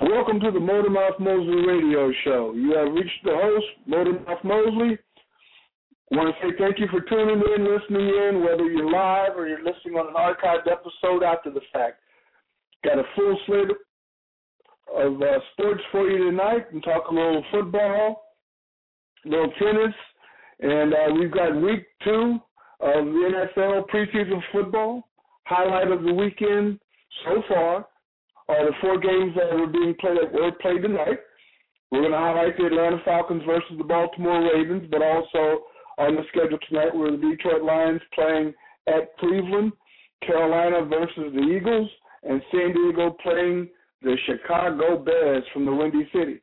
Welcome to the Motormouth Mosley Radio Show. You have reached the host, Motormouth Mosley. I want to say thank you for tuning in, listening in, whether you're live or you're listening on an archived episode after the fact. Got a full slate of uh, sports for you tonight and talk a little football, a little tennis, and uh, we've got week two of the NFL preseason football. Highlight of the weekend so far are the four games that were being played that were played tonight. We're going to highlight the Atlanta Falcons versus the Baltimore Ravens, but also on the schedule tonight were the Detroit Lions playing at Cleveland, Carolina versus the Eagles, and San Diego playing the Chicago Bears from the Windy City.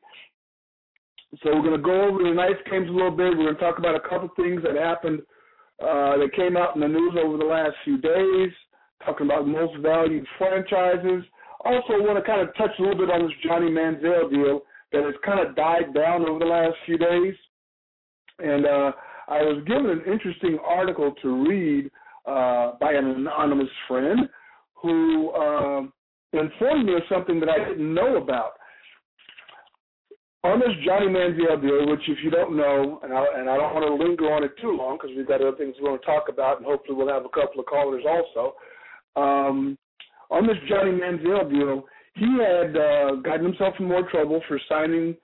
So we're going to go over the tonight's games a little bit. We're going to talk about a couple things that happened uh, that came out in the news over the last few days, talking about most valued franchises, also, want to kind of touch a little bit on this Johnny Manziel deal that has kind of died down over the last few days. And uh, I was given an interesting article to read uh, by an anonymous friend who uh, informed me of something that I didn't know about. On this Johnny Manziel deal, which if you don't know, and I, and I don't want to linger on it too long because we've got other things we want to talk about, and hopefully we'll have a couple of callers also. Um, on this Johnny Manziel deal, he had uh, gotten himself in more trouble for signing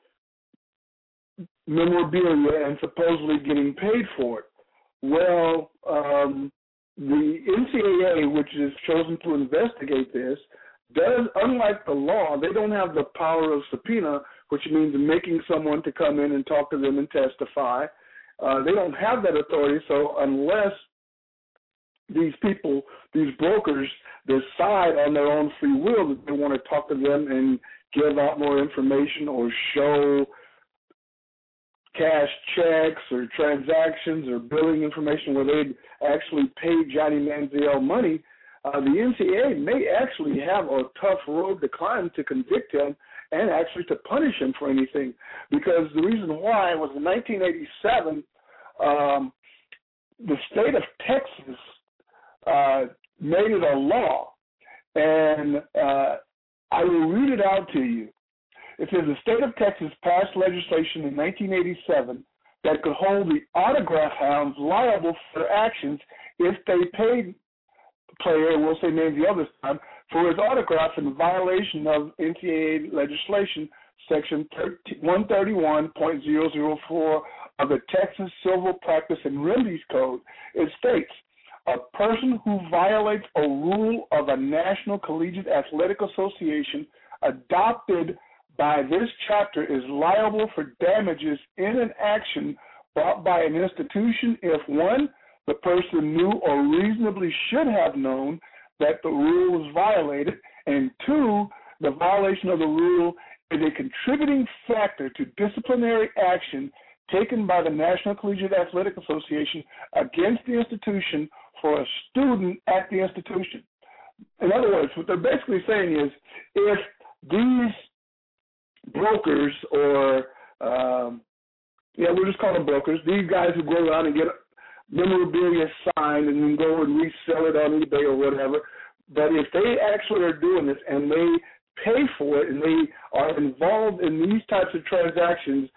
memorabilia and supposedly getting paid for it. Well, um, the NCAA, which is chosen to investigate this, does, unlike the law, they don't have the power of subpoena, which means making someone to come in and talk to them and testify. Uh, they don't have that authority, so unless these people, these brokers, decide on their own free will that they want to talk to them and give out more information or show cash checks or transactions or billing information where they'd actually pay Johnny Manziel money, uh, the NCAA may actually have a tough road to climb to convict him and actually to punish him for anything. Because the reason why was in 1987, um, the state of Texas uh, made it a law, and uh, I will read it out to you. It says the state of Texas passed legislation in 1987 that could hold the autograph hounds liable for actions if they paid the player, we'll say names the other time, for his autograph in violation of NCAA legislation, section 131.004 of the Texas Civil Practice and Remedies Code. It states a person who violates a rule of a National Collegiate Athletic Association adopted by this chapter is liable for damages in an action brought by an institution if one, the person knew or reasonably should have known that the rule was violated, and two, the violation of the rule is a contributing factor to disciplinary action taken by the National Collegiate Athletic Association against the institution for a student at the institution. In other words, what they're basically saying is if these brokers or um, yeah, we'll just call them brokers. These guys who go around and get memorabilia signed and then go and resell it on eBay or whatever. But if they actually are doing this and they pay for it and they are involved in these types of transactions,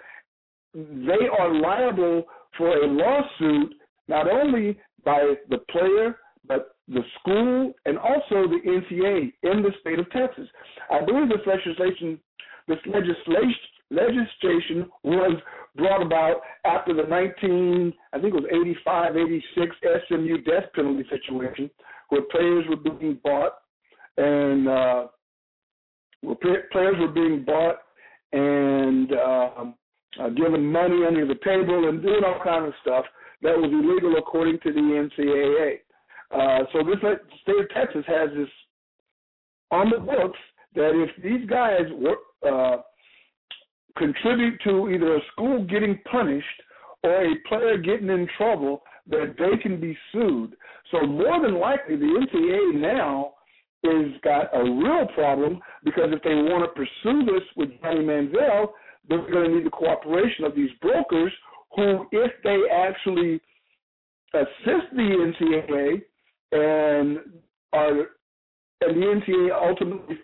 they are liable for a lawsuit not only by the player, but the school, and also the NCA in the state of Texas. I believe this legislation, this legislation, legislation was brought about after the 19, I think it was 85, 86 SMU death penalty situation, where players were being bought and uh, where players were being bought and um, uh, given money under the table and doing all kind of stuff that was illegal according to the NCAA. Uh, so this state of Texas has this on the books that if these guys work, uh, contribute to either a school getting punished or a player getting in trouble, that they can be sued. So more than likely, the NCAA now is got a real problem because if they want to pursue this with Johnny Manziel, they're going to need the cooperation of these brokers who, if they actually assist the NCAA and are and the NCAA ultimately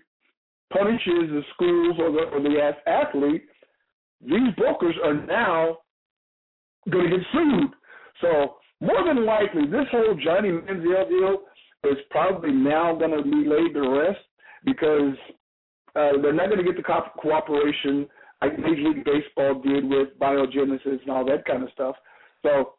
punishes the schools or the or the athlete, these brokers are now going to get sued. So more than likely, this whole Johnny Manziel deal is probably now going to be laid to rest because uh, they're not going to get the co- cooperation like Major League Baseball did with biogenesis and all that kind of stuff. So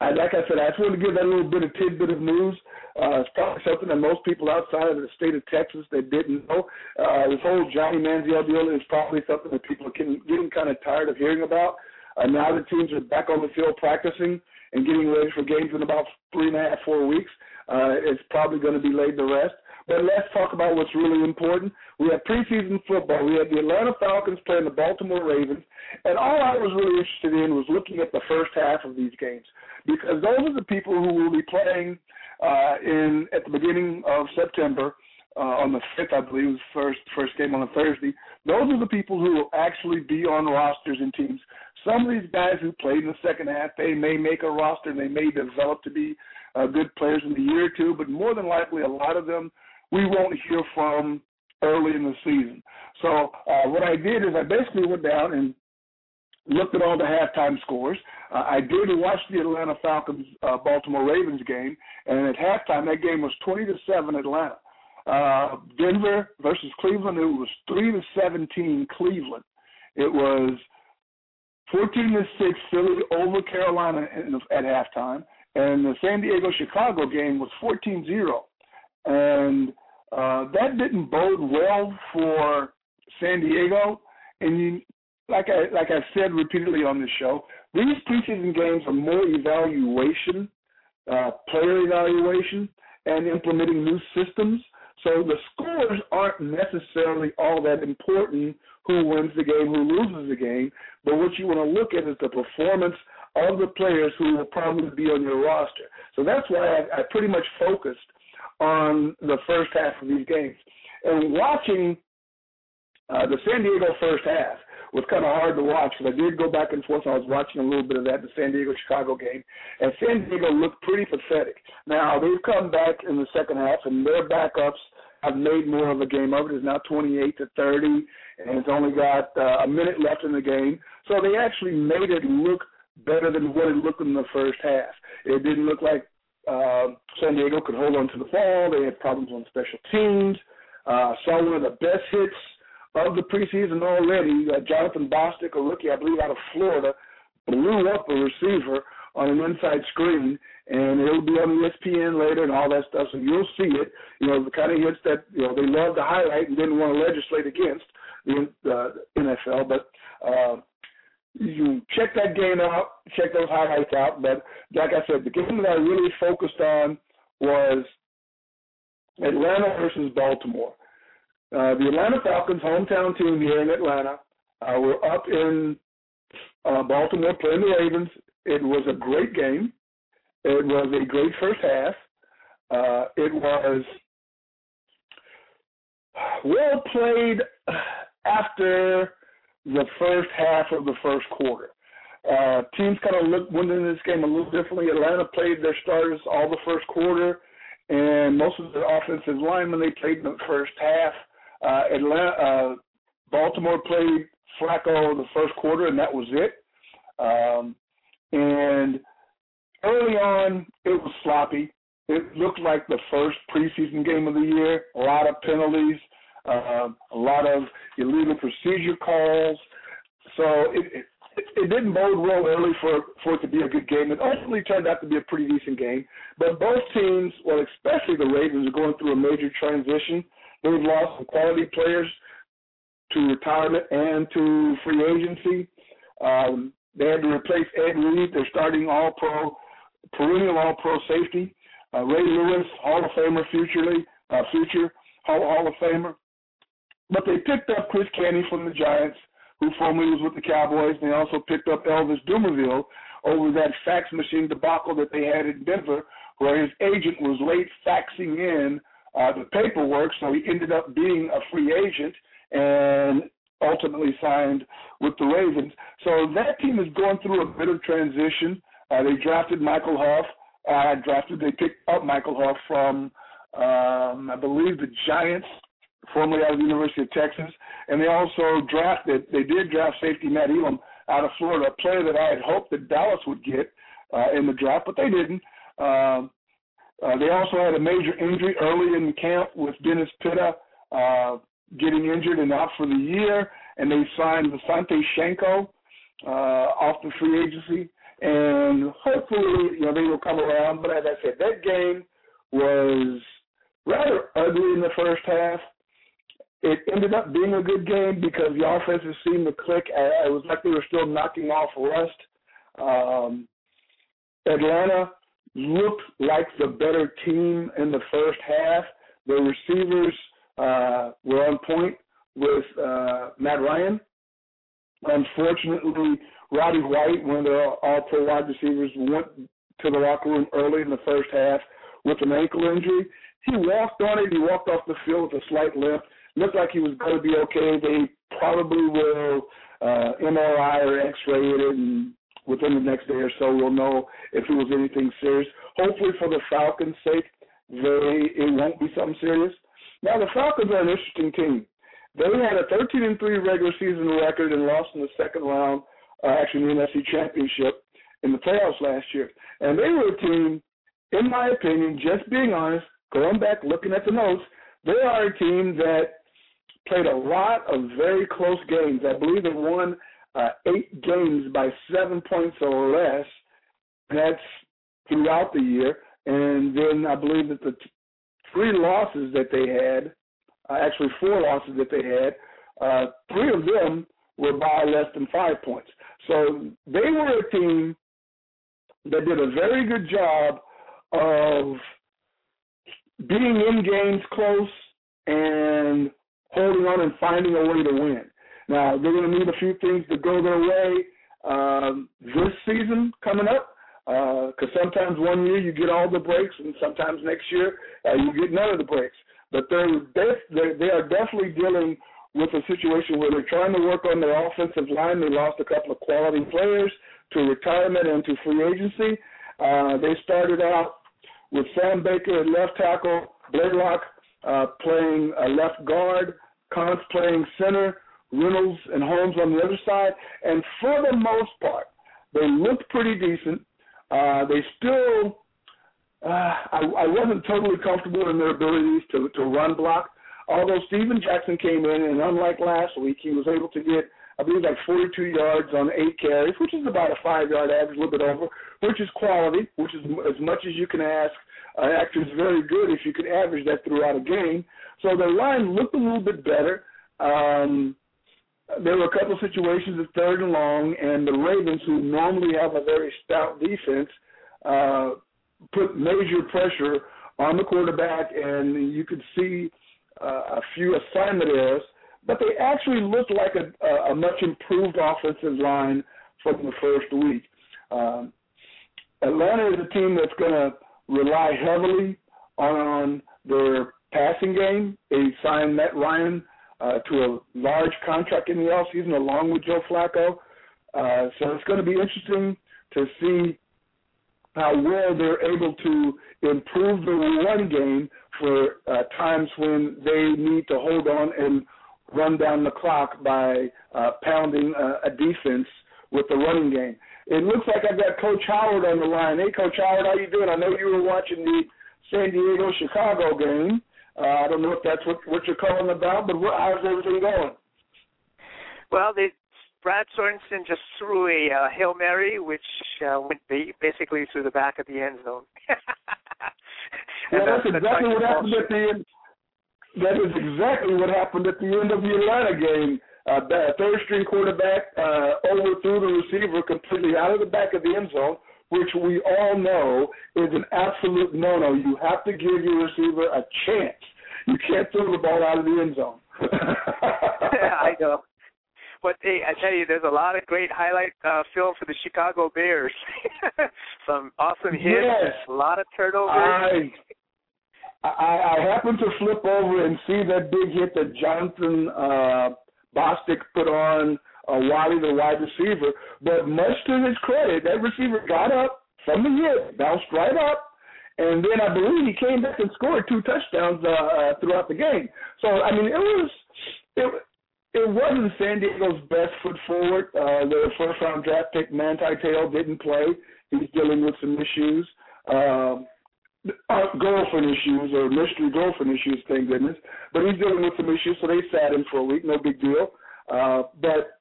I, like I said, I just wanted to give that little bit of tidbit of news. Uh, it's probably something that most people outside of the state of Texas that didn't know. Uh, this whole Johnny Manziel deal is probably something that people are getting, getting kind of tired of hearing about. Uh, now the teams are back on the field practicing and getting ready for games in about three and a half, four weeks. Uh, it's probably going to be laid to rest. But let's talk about what's really important. We have preseason football. We have the Atlanta Falcons playing the Baltimore Ravens. And all I was really interested in was looking at the first half of these games because those are the people who will be playing uh, in at the beginning of September. Uh, on the fifth, I believe, was first first game on a Thursday. Those are the people who will actually be on rosters and teams. Some of these guys who played in the second half, they may make a roster and they may develop to be uh, good players in a year or two, but more than likely, a lot of them we won't hear from early in the season. So uh, what I did is I basically went down and looked at all the halftime scores. Uh, I did watch the Atlanta Falcons uh, Baltimore Ravens game, and at halftime that game was 20 to seven Atlanta. Uh, Denver versus Cleveland, it was three to 17 Cleveland. It was 14 to six Philly over Carolina in, at halftime, and the San Diego Chicago game was 14-0, and uh, that didn't bode well for San Diego. And you, like I like I've said repeatedly on this show, these preseason games are more evaluation, uh, player evaluation, and implementing new systems. So the scores aren't necessarily all that important. Who wins the game, who loses the game, but what you want to look at is the performance of the players who will probably be on your roster. So that's why I, I pretty much focused on the first half of these games. And watching uh, the San Diego first half, was kind of hard to watch because I did go back and forth. And I was watching a little bit of that, the San Diego Chicago game, and San Diego looked pretty pathetic. Now they've come back in the second half, and their backups have made more of a game of it. It's now 28 to 30, and it's only got uh, a minute left in the game. So they actually made it look better than what it looked in the first half. It didn't look like uh, San Diego could hold on to the ball. They had problems on special teams. Uh, saw one of the best hits of the preseason already. Uh, Jonathan Bostic, a rookie, I believe, out of Florida, blew up a receiver on an inside screen, and it'll be on ESPN later and all that stuff. So you'll see it. You know the kind of hits that you know they love to highlight and didn't want to legislate against the uh, NFL. But uh, you check that game out, check those highlights out. But like I said, the game that I really focused on was Atlanta versus Baltimore. Uh, the Atlanta Falcons, hometown team here in Atlanta, uh, were up in uh, Baltimore playing the Ravens. It was a great game. It was a great first half. Uh, it was well played after the first half of the first quarter. Uh, teams kind of looked went into this game a little differently. Atlanta played their starters all the first quarter, and most of the offensive linemen they played in the first half. Uh, Atlanta, uh, Baltimore played Flacco the first quarter, and that was it. Um, and early on, it was sloppy. it looked like the first preseason game of the year. A lot of penalties, uh, a lot of illegal procedure calls. So it, it, it didn't bode well early for, for it to be a good game. It ultimately turned out to be a pretty decent game. But both teams, well, especially the Ravens, are going through a major transition. They've lost some quality players to retirement and to free agency. Um, they had to replace Ed Reed, their starting All Pro, perennial All Pro safety. Uh, Ray Lewis, Hall of Famer, futurely, uh, future Hall, Hall of Famer. But they picked up Chris Canty from the Giants, who formerly was with the Cowboys. They also picked up Elvis Dumervil over that fax machine debacle that they had in Denver, where his agent was late faxing in uh, the paperwork, so he ended up being a free agent and ultimately signed with the Ravens. So that team is going through a bit of transition. Uh, they drafted Michael Huff. Uh, drafted, they picked up Michael Huff from, um, I believe, the Giants, formerly out of the University of Texas. And they also drafted, they did draft safety Matt Elam out of Florida, a player that I had hoped that Dallas would get uh, in the draft, but they didn't. Um, uh, they also had a major injury early in the camp with Dennis Pitta uh, getting injured and out for the year, and they signed Visanthe Shiancoe uh, off the free agency, and hopefully, you know, they will come around. But as I said, that game was rather ugly in the first half. It ended up being a good game because the offenses seemed to click. It was like they were still knocking off rust. Um, Atlanta looked like the better team in the first half. The receivers uh, were on point with uh, Matt Ryan. Unfortunately, Roddy White, one of the all-pro wide receivers, went to the locker room early in the first half with an ankle injury. He walked on it. He walked off the field with a slight limp. Looked like he was going to be okay. They probably will uh, MRI or X-ray it, and within the next day or so, we'll know if it was anything serious. Hopefully, for the Falcons' sake, they it won't be something serious. Now, the Falcons are an interesting team. They had a 13 and 3 regular season record and lost in the second round, uh, actually in the NFC Championship in the playoffs last year. And they were a team, in my opinion, just being honest, going back, looking at the notes, they are a team that played a lot of very close games. I believe they won uh, eight games by seven points or less. That's throughout the year. And then I believe that the three losses that they had, uh, actually four losses that they had, uh, three of them were by less than five points. So they were a team that did a very good job of being in games close and holding on and finding a way to win. Now they're going to need a few things to go their way um, this season coming up because uh, sometimes one year you get all the breaks, and sometimes next year uh, you get none of the breaks. But they're, they're they are definitely dealing with a situation where they're trying to work on their offensive line. They lost a couple of quality players to retirement and to free agency. Uh, they started out with Sam Baker at left tackle, Blalock uh, playing a left guard, Konz playing center, Reynolds and Holmes on the other side, and for the most part, they looked pretty decent. Uh, they still, uh, I, I wasn't totally comfortable in their abilities to, to run block. Although Steven Jackson came in, and unlike last week, he was able to get, I believe, like 42 yards on eight carries, which is about a five-yard average, a little bit over, which is quality, which is as much as you can ask. Uh, actually, it's very good if you could average that throughout a game. So the line looked a little bit better. Um, there were a couple of situations at third and long, and the Ravens, who normally have a very stout defense, uh, put major pressure on the quarterback, and you could see uh, a few assignment errors. But they actually looked like a, a much improved offensive line from the first week. Um, Atlanta is a team that's going to rely heavily on their passing game. They signed Matt Ryan uh, to a large contract in the offseason along with Joe Flacco. Uh, so it's going to be interesting to see how well they're able to improve the run game for uh, times when they need to hold on and run down the clock by uh, pounding uh, a defense with the running game. It looks like I've got Coach Howard on the line. Hey, Coach Howard, how you doing? I know you were watching the San Diego Chicago game. Uh, I don't know if that's what what you're calling about, but what, how's everything going? Well, they Brad Sorensen just threw a uh, hail mary, which uh, went basically through the back of the end zone. yeah, that's, that's exactly what happened at the end. That is exactly what happened at the end of the Atlanta game. Uh, third string quarterback uh, overthrew the receiver completely out of the back of the end zone, which we all know is an absolute no-no. You have to give your receiver a chance. You can't throw the ball out of the end zone. I know. But hey, I tell you, there's a lot of great highlight uh, film for the Chicago Bears. Some awesome hits, yes. a lot of turnovers. I, I, I happened to flip over and see that big hit that Jonathan uh, Bostic put on uh, Wally, the wide receiver. But much to his credit, that receiver got up from the hit, bounced right up, and then I believe he came back and scored two touchdowns uh, uh, throughout the game. So I mean, it was it it wasn't San Diego's best foot forward. Uh, the first round draft pick Manti Te'o didn't play. He's dealing with some issues. Um, uh, girlfriend issues or mystery girlfriend issues, thank goodness. But he's dealing with some issues, so they sat him for a week, no big deal. Uh, but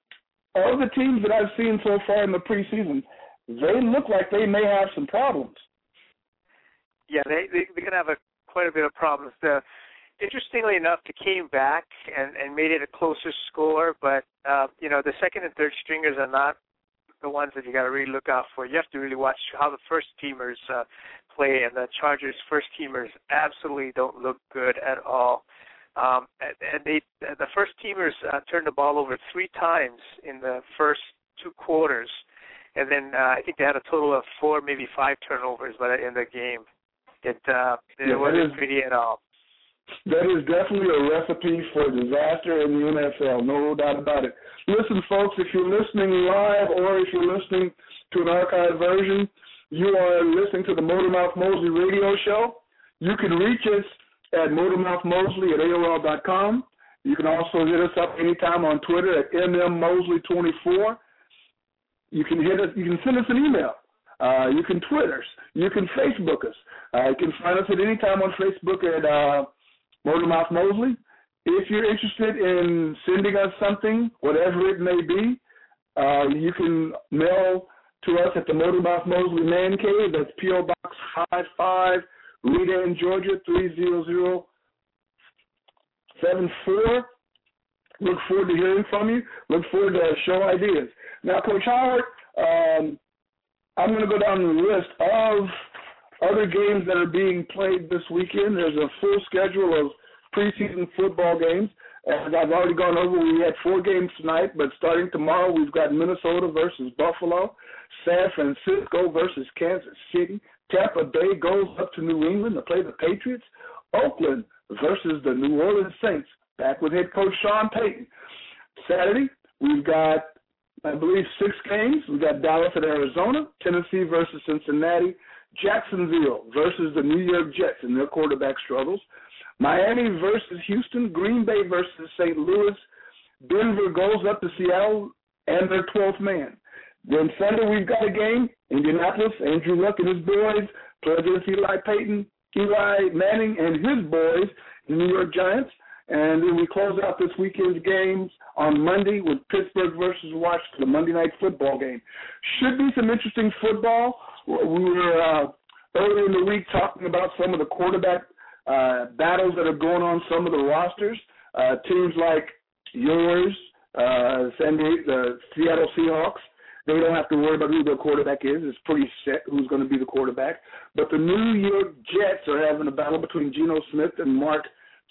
all the teams that I've seen so far in the preseason, they look like they may have some problems. Yeah, they, they they're gonna have a quite a bit of problems. The interestingly enough, they came back and, and made it a closer score, but uh, you know the second and third stringers are not the ones that you got to really look out for. You have to really watch how the first teamers uh, play, and the Chargers' first teamers absolutely don't look good at all. Um, and, and they, the first teamers uh, turned the ball over three times in the first two quarters, and then uh, I think they had a total of four, maybe five turnovers by the end of the game. It, uh, it yeah, wasn't pretty at all. That is definitely a recipe for disaster in the NFL, no doubt about it. Listen, folks, if you're listening live or if you're listening to an archived version, you are listening to the Motormouth Mosley radio show. You can reach us at motormouthmosley at AOL.com. You can also hit us up anytime on Twitter at mmmosley24. You can hit us. You can send us an email. Uh, you can Twitter us. You can Facebook us. Uh, you can find us at any time on Facebook at uh, Motormouth Mosley. If you're interested in sending us something, whatever it may be, uh, you can mail to us at the Motormouth Mosley Man Cave. That's P.O. Box 55, Redan Georgia 30074. Look forward to hearing from you. Look forward to show ideas. Now, Coach Howard, um, I'm going to go down the list of other games that are being played this weekend. There's a full schedule of preseason football games. As I've already gone over, we had four games tonight, but starting tomorrow, we've got Minnesota versus Buffalo, San Francisco versus Kansas City, Tampa Bay goes up to New England to play the Patriots, Oakland versus the New Orleans Saints, back with head coach Sean Payton. Saturday, we've got, I believe, six games. We've got Dallas at Arizona, Tennessee versus Cincinnati, Jacksonville versus the New York Jets and their quarterback struggles, Miami versus Houston, Green Bay versus St. Louis, Denver goes up to Seattle and their 12th man. Then Sunday we've got a game, Indianapolis, Andrew Luck and his boys play against Eli Payton, Eli Manning and his boys, the New York Giants. And then we close out this weekend's games on Monday with Pittsburgh versus Washington, the Monday night football game. Should be some interesting football. We were uh, earlier in the week talking about some of the quarterback uh, battles that are going on some of the rosters. Uh, teams like yours, uh, San Diego, the Seattle Seahawks, they don't have to worry about who their quarterback is. It's pretty set who's going to be the quarterback. But the New York Jets are having a battle between Geno Smith and Mark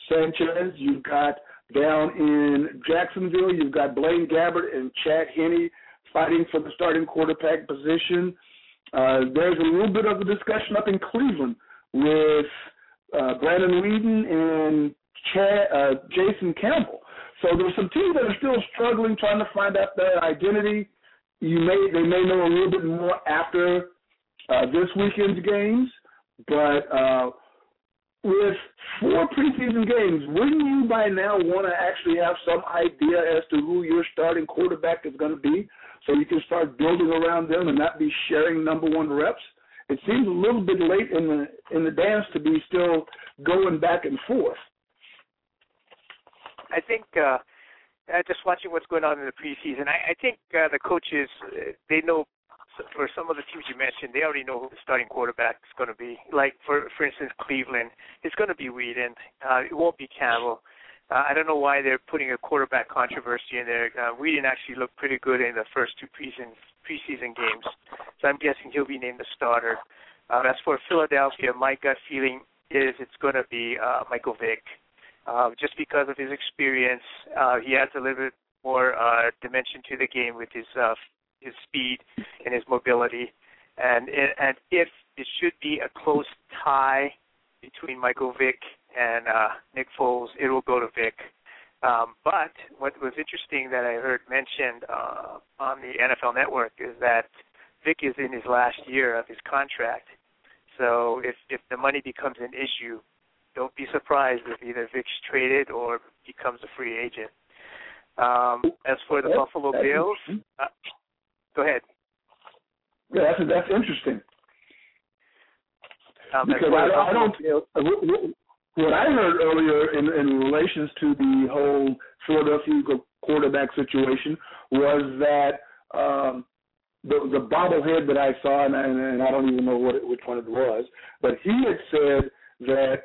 Sanchez. You've got down in Jacksonville, you've got Blaine Gabbert and Chad Henne fighting for the starting quarterback position. Uh, there's a little bit of a discussion up in Cleveland with uh, Brandon Weeden and uh, Jason Campbell. So there's some teams that are still struggling, trying to find out their identity. You may they may know a little bit more after uh, this weekend's games, but uh, with four preseason games, wouldn't you by now want to actually have some idea as to who your starting quarterback is going to be, so you can start building around them and not be sharing number one reps? it seems a little bit late in the in the dance to be still going back and forth. I think uh, just watching what's going on in the preseason, I, I think uh, the coaches uh, they know for some of the teams you mentioned, they already know who the starting quarterback is going to be. Like for for instance, Cleveland, it's going to be Weeden. Uh, it won't be Campbell. Uh, I don't know why they're putting a quarterback controversy in there. Uh, Weeden actually looked pretty good in the first two preseason preseason games, so I'm guessing he'll be named the starter. Uh, as for Philadelphia, my gut feeling is it's going to be uh, Michael Vick, uh, just because of his experience. Uh, he adds a little bit more uh, dimension to the game with his uh, his speed and his mobility. And and if it should be a close tie between Michael Vick and uh, Nick Foles, it will go to Vick. Um, but what was interesting that I heard mentioned uh, on the NFL Network is that Vick is in his last year of his contract. So if if the money becomes an issue, don't be surprised if either Vick's traded or becomes a free agent. Um, as for the Buffalo Bills, uh, Go ahead. Yeah, that's that's interesting. Um, because I, I don't. What I heard earlier in, in relations to the whole Philadelphia quarterback situation was that um, the the bobblehead that I saw, and, and I don't even know what it, which one it was, but he had said that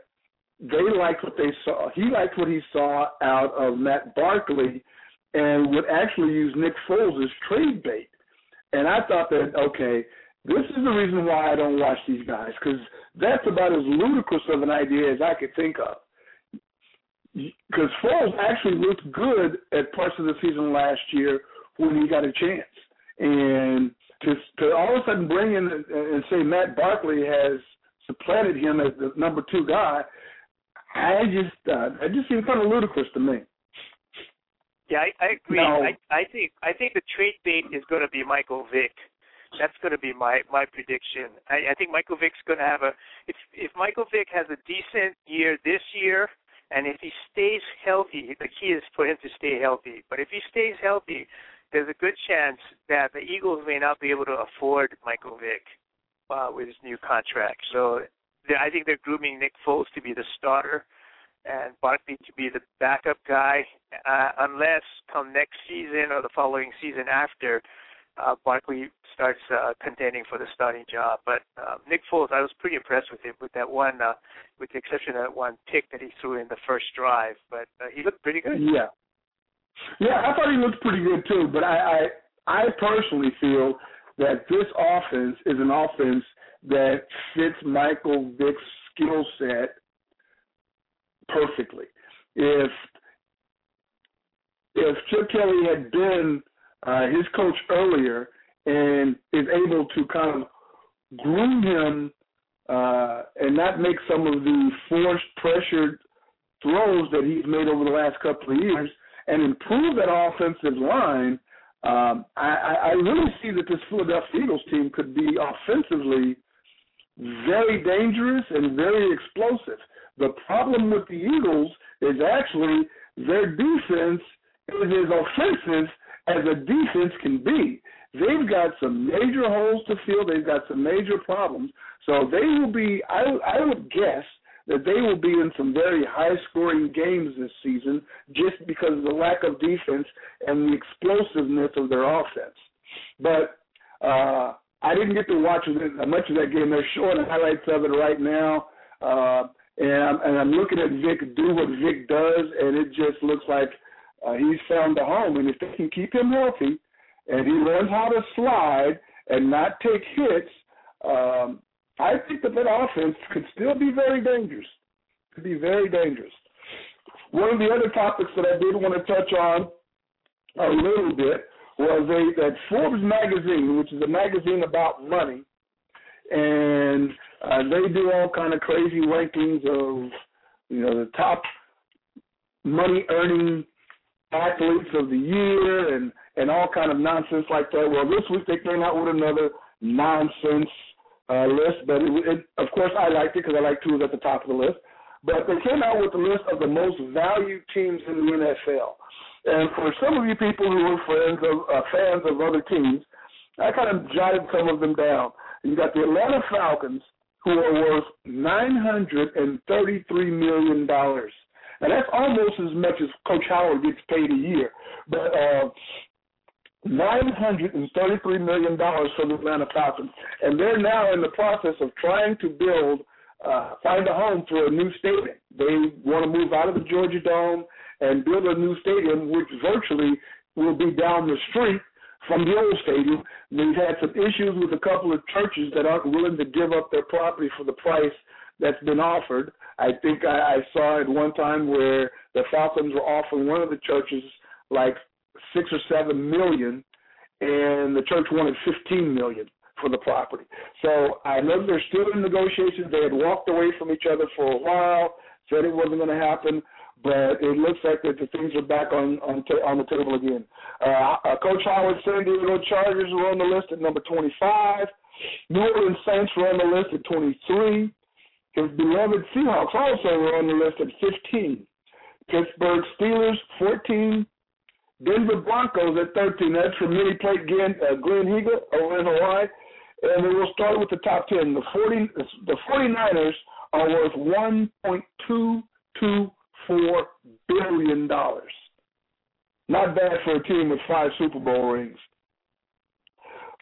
they liked what they saw. He liked what he saw out of Matt Barkley, and would actually use Nick Foles as trade bait. And I thought that, okay, this is the reason why I don't watch these guys, because that's about as ludicrous of an idea as I could think of. Because Foles actually looked good at parts of the season last year when he got a chance. And to, to all of a sudden bring in and say Matt Barkley has supplanted him as the number two guy, I just uh, it just seems kind of ludicrous to me. Yeah, I, I agree. No. I, I think I think the trade bait is going to be Michael Vick. That's going to be my my prediction. I, I think Michael Vick's going to have a if if Michael Vick has a decent year this year, and if he stays healthy, the key is for him to stay healthy. But if he stays healthy, there's a good chance that the Eagles may not be able to afford Michael Vick uh, with his new contract. So I think they're grooming Nick Foles to be the starter and Barkley to be the backup guy, uh, unless come next season or the following season after, uh, Barkley starts uh, contending for the starting job. But uh, Nick Foles, I was pretty impressed with him with that one, uh, with the exception of that one pick that he threw in the first drive. But uh, he looked pretty good. Yeah, yeah, I thought he looked pretty good too. But I, I, I personally feel that this offense is an offense that fits Michael Vick's skill set perfectly. If if Chip Kelly had been uh, his coach earlier and is able to kind of groom him uh, and not make some of the forced, pressured throws that he's made over the last couple of years and improve that offensive line, um, I, I really see that this Philadelphia Eagles team could be offensively very dangerous and very explosive. The problem with the Eagles is actually their defense is as offensive as a defense can be. They've got some major holes to fill. They've got some major problems. So they will be. I, I would guess that they will be in some very high-scoring games this season, just because of the lack of defense and the explosiveness of their offense. But uh, I didn't get to watch much of that game. They're showing highlights of it right now. Uh, and I'm, and I'm looking at Vick do what Vick does, and it just looks like uh, he's found a home. And if they can keep him healthy, and he learns how to slide and not take hits, um, I think that that offense could still be very dangerous. Could be very dangerous. One of the other topics that I did want to touch on a little bit was a, that Forbes magazine, which is a magazine about money, and uh, they do all kind of crazy rankings of you know the top money earning athletes of the year and and all kind of nonsense like that. Well, this week they came out with another nonsense uh, list, but it, it, of course I liked it because I like two at the top of the list. But they came out with a list of the most valued teams in the NFL. And for some of you people who are friends of uh, fans of other teams, I kind of jotted some of them down. You got the Atlanta Falcons, who are worth $933 million. And that's almost as much as Coach Howard gets paid a year. But uh, $933 million for the Atlanta Falcons. And they're now in the process of trying to build, uh, find a home for a new stadium. They want to move out of the Georgia Dome and build a new stadium, which virtually will be down the street from the old stadium. They've had some issues with a couple of churches that aren't willing to give up their property for the price that's been offered. I think I, I saw at one time where the Falcons were offering one of the churches like six or seven million, and the church wanted fifteen million for the property. So I know they're still in negotiations. They had walked away from each other for a while, said it wasn't going to happen, but it looks like that the things are back on on, t- on the table again. Uh, uh, Coach Howard San Diego Chargers were on the list at number 25. New Orleans Saints were on the list at 23. His beloved Seahawks also were on the list at 15. Pittsburgh Steelers 14. Denver Broncos at 13. That's from mini plate Glenn, uh, Glenn Higa over in Hawaii. And we will start with the top 10. The 40, the 49ers are worth 1.224 billion dollars. Not bad for a team with five Super Bowl rings.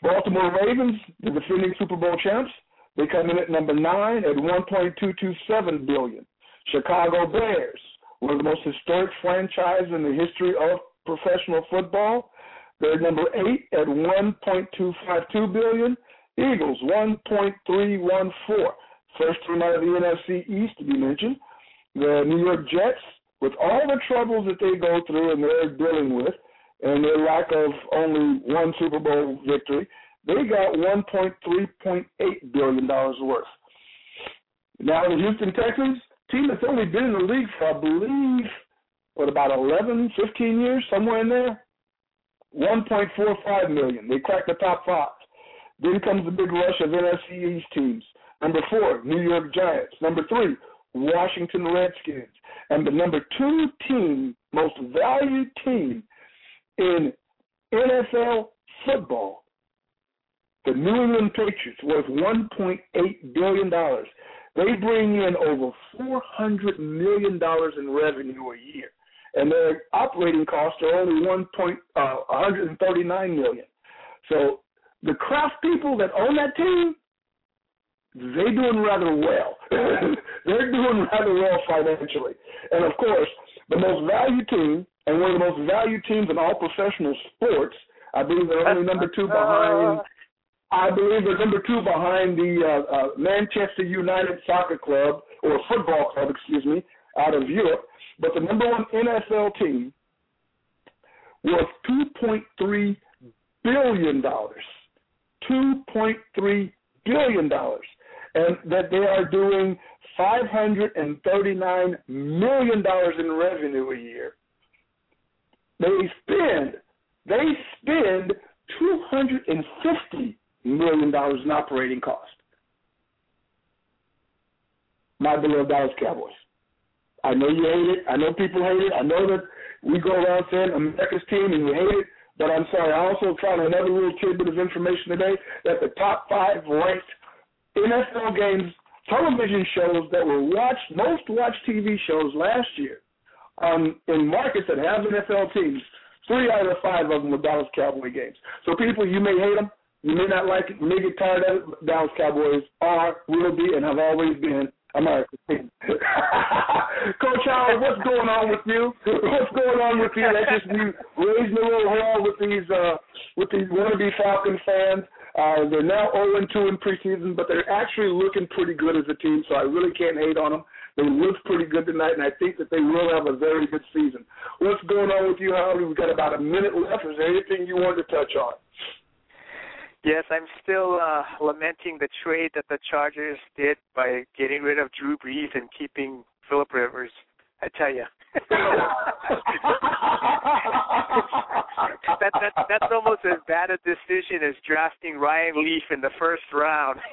Baltimore Ravens, the defending Super Bowl champs, they come in at number nine at 1.227 billion. Chicago Bears, one of the most historic franchises in the history of professional football. They're number eight at 1.252 billion. Eagles 1.314. First team out of the NFC East to be mentioned. The New York Jets, with all the troubles that they go through and they're dealing with, and their lack of only one Super Bowl victory, they got 1.3.8 billion dollars worth. Now the Houston Texans, team that's only been in the league for I believe what about 11, 15 years, somewhere in there, 1.45 million. They cracked the top five. Then comes the big rush of NFC East teams. Number four, New York Giants. Number three, Washington Redskins. And the number two team, most valued team in NFL football, the New England Patriots, worth $1.8 billion. They bring in over $400 million in revenue a year. And their operating costs are only one point uh, 139 million. So the Kraft people that own that team, they're doing rather well. they're doing rather well financially. And of course, the most valued team and one of the most valued teams in all professional sports, I believe they're only number two behind. I believe they're number two behind the uh, uh, Manchester United Soccer Club or football club, excuse me, out of Europe. But the number one NFL team was two point three billion dollars. Two point three billion dollars and that they are doing $539 million in revenue a year. They spend, they spend $250 million dollars in operating cost. My beloved Dallas Cowboys. I know you hate it. I know people hate it. I know that we go around saying America's team and you hate it. But I'm sorry. I also found another little tidbit of information today that the top five ranked NFL games, television shows that were watched, most watched TV shows last year um, in markets that have NFL teams, three out of five of them were Dallas Cowboy games. So people, you may hate them, you may not like it, you may get tired of it. Dallas Cowboys are, will be, and have always been America's team. Coach Howard, what's going on with you? What's going on with you? That's just you raising a little hell with these uh, with these wannabe Falcon fans. Uh, they're now 0 2 in preseason, but they're actually looking pretty good as a team, so I really can't hate on them. They look pretty good tonight, and I think that they will have a very good season. What's going on with you, Howard? We've got about a minute left. Is there anything you want to touch on? Yes, I'm still uh, lamenting the trade that the Chargers did by getting rid of Drew Brees and keeping Philip Rivers. I tell you. that, that that's almost as bad a decision as drafting Ryan Leaf in the first round.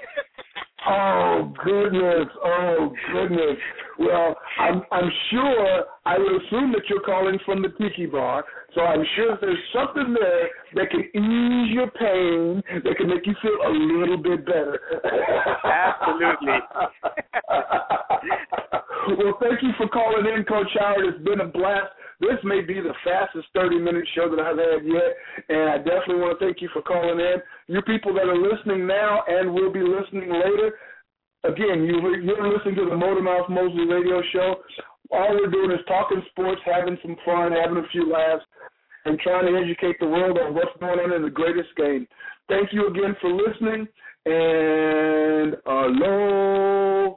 oh goodness! Oh goodness! Well, I'm I'm sure I will assume that you're calling from the Tiki Bar, so I'm sure there's something there that can ease your pain, that can make you feel a little bit better. Absolutely. well, thank you for calling in, Coach Howard. It's been a blast. This may be the fastest 30 minute show that I've had yet, and I definitely want to thank you for calling in. You people that are listening now and will be listening later, again, you, you're listening to the Motor Mouth Mosley radio show. All we're doing is talking sports, having some fun, having a few laughs, and trying to educate the world on what's going on in the greatest game. Thank you again for listening, and aloha.